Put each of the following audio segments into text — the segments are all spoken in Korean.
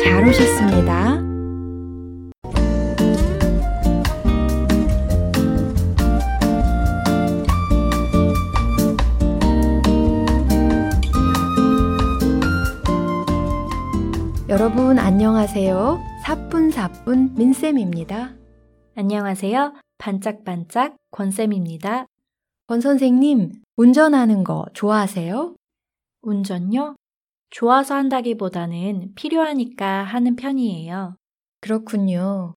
잘 오셨습니다. 여러분 안녕하세요. 사뿐사뿐 민쌤입니다. 안녕하세요. 반짝반짝 권쌤입니다. 권 선생님, 운전하는 거 좋아하세요? 운전요? 좋아서 한다기보다는 필요하니까 하는 편이에요. 그렇군요.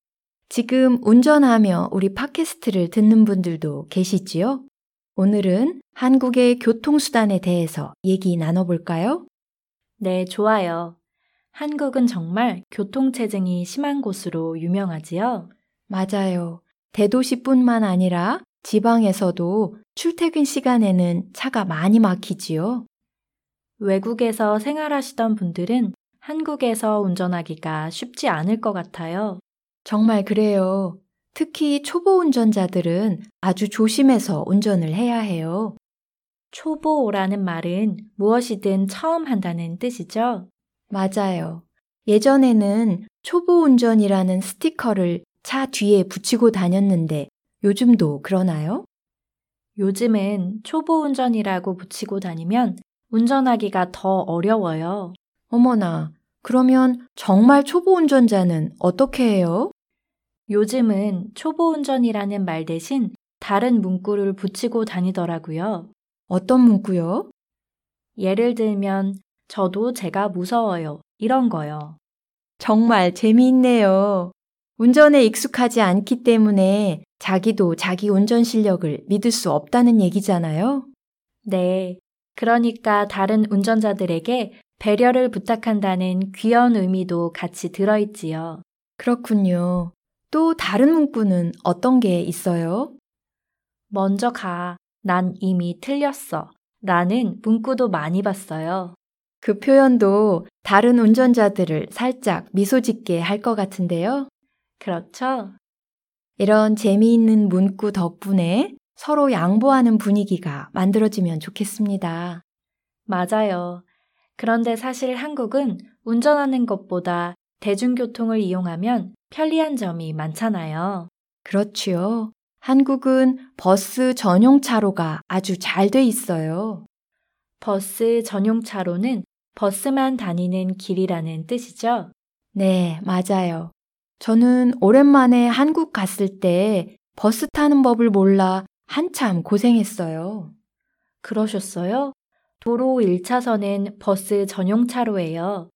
지금 운전하며 우리 팟캐스트를 듣는 분들도 계시지요? 오늘은 한국의 교통수단에 대해서 얘기 나눠볼까요? 네, 좋아요. 한국은 정말 교통체증이 심한 곳으로 유명하지요? 맞아요. 대도시뿐만 아니라 지방에서도 출퇴근 시간에는 차가 많이 막히지요. 외국에서 생활하시던 분들은 한국에서 운전하기가 쉽지 않을 것 같아요. 정말 그래요. 특히 초보 운전자들은 아주 조심해서 운전을 해야 해요. 초보라는 말은 무엇이든 처음 한다는 뜻이죠? 맞아요. 예전에는 초보 운전이라는 스티커를 차 뒤에 붙이고 다녔는데 요즘도 그러나요? 요즘은 초보 운전이라고 붙이고 다니면 운전하기가 더 어려워요. 어머나, 그러면 정말 초보 운전자는 어떻게 해요? 요즘은 초보 운전이라는 말 대신 다른 문구를 붙이고 다니더라고요. 어떤 문구요? 예를 들면 저도 제가 무서워요. 이런 거요. 정말 재미있네요. 운전에 익숙하지 않기 때문에 자기도 자기 운전 실력을 믿을 수 없다는 얘기잖아요. 네. 그러니까 다른 운전자들에게 배려를 부탁한다는 귀여운 의미도 같이 들어있지요. 그렇군요. 또 다른 문구는 어떤 게 있어요? 먼저 가. 난 이미 틀렸어. 라는 문구도 많이 봤어요. 그 표현도 다른 운전자들을 살짝 미소 짓게 할 것 같은데요. 그렇죠? 이런 재미있는 문구 덕분에 서로 양보하는 분위기가 만들어지면 좋겠습니다. 맞아요. 그런데 사실 한국은 운전하는 것보다 대중교통을 이용하면 편리한 점이 많잖아요. 그렇지요. 한국은 버스 전용 차로가 아주 잘 돼 있어요. 버스 전용 차로는 버스만 다니는 길이라는 뜻이죠? 네, 맞아요. 저는 오랜만에 한국 갔을 때 버스 타는 법을 몰라 한참 고생했어요. 그러셨어요? 도로 1차선은 버스 전용 차로예요.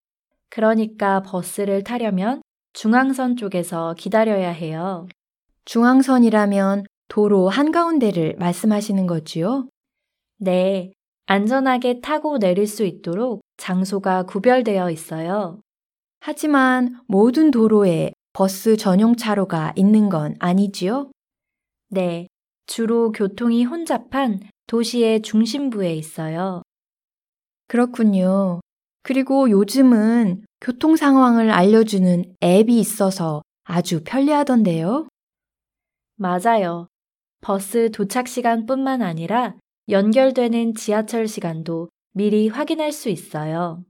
그러니까 버스를 타려면 중앙선 쪽에서 기다려야 해요. 중앙선이라면 도로 한가운데를 말씀하시는 거지요? 네, 안전하게 타고 내릴 수 있도록 장소가 구별되어 있어요. 하지만 모든 도로에 버스 전용 차로가 있는 건 아니지요? 네, 주로 교통이 혼잡한 도시의 중심부에 있어요. 그렇군요. 그리고 요즘은 교통 상황을 알려주는 앱이 있어서 아주 편리하던데요. 맞아요. 버스 도착 시간뿐만 아니라 연결되는 지하철 시간도 미리 확인할 수 있어요.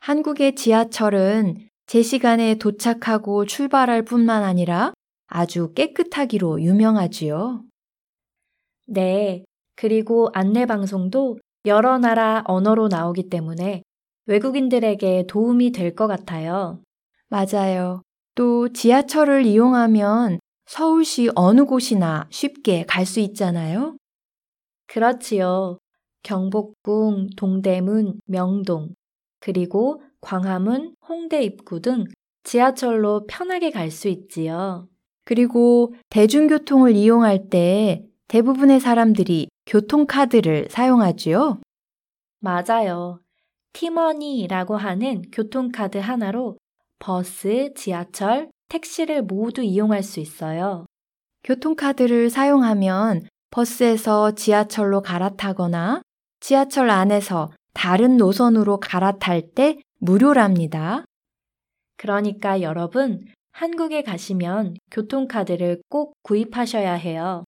한국의 지하철은 제 시간에 도착하고 출발할 뿐만 아니라 아주 깨끗하기로 유명하지요. 네. 그리고 안내 방송도 여러 나라 언어로 나오기 때문에 외국인들에게 도움이 될 것 같아요. 맞아요. 또 지하철을 이용하면 서울시 어느 곳이나 쉽게 갈 수 있잖아요. 그렇지요. 경복궁, 동대문, 명동, 그리고 광화문, 홍대 입구 등 지하철로 편하게 갈 수 있지요. 그리고 대중교통을 이용할 때 대부분의 사람들이 교통카드를 사용하지요. 맞아요. 티머니라고 하는 교통카드 하나로 버스, 지하철, 택시를 모두 이용할 수 있어요. 교통카드를 사용하면 버스에서 지하철로 갈아타거나 지하철 안에서 다른 노선으로 갈아탈 때 무료랍니다. 그러니까 여러분, 한국에 가시면 교통카드를 꼭 구입하셔야 해요.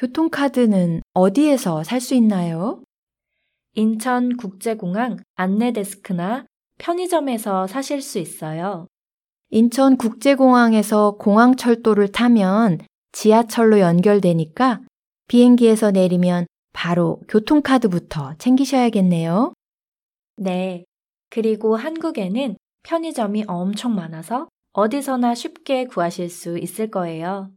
교통카드는 어디에서 살 수 있나요? 인천국제공항 안내데스크나 편의점에서 사실 수 있어요. 인천국제공항에서 공항철도를 타면 지하철로 연결되니까 비행기에서 내리면 바로 교통카드부터 챙기셔야겠네요. 네. 그리고 한국에는 편의점이 엄청 많아서 어디서나 쉽게 구하실 수 있을 거예요.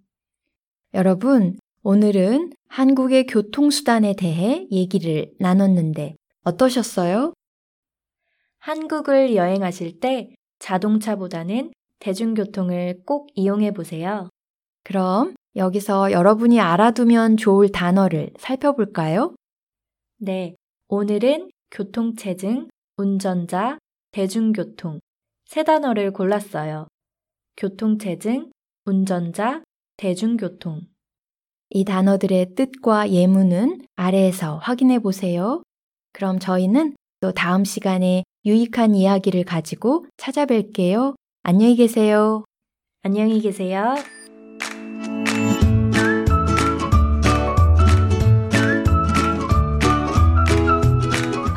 여러분, 오늘은 한국의 교통수단에 대해 얘기를 나눴는데 어떠셨어요? 한국을 여행하실 때 자동차보다는 대중교통을 꼭 이용해 보세요. 그럼 여기서 여러분이 알아두면 좋을 단어를 살펴볼까요? 네. 오늘은 교통체증, 운전자, 대중교통 세 단어를 골랐어요. 교통체증, 운전자, 대중교통. 이 단어들의 뜻과 예문은 아래에서 확인해 보세요. 그럼 저희는 또 다음 시간에 유익한 이야기를 가지고 찾아뵐게요. 안녕히 계세요. 안녕히 계세요.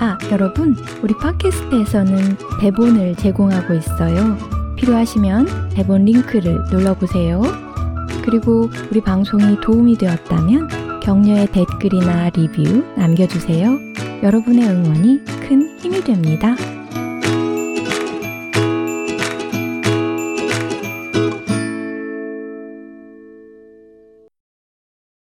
아, 여러분, 우리 팟캐스트에서는 대본을 제공하고 있어요. 필요하시면 대본 링크를 눌러보세요. 그리고 우리 방송이 도움이 되었다면 격려의 댓글이나 리뷰 남겨주세요. 여러분의 응원이 큰 힘이 됩니다.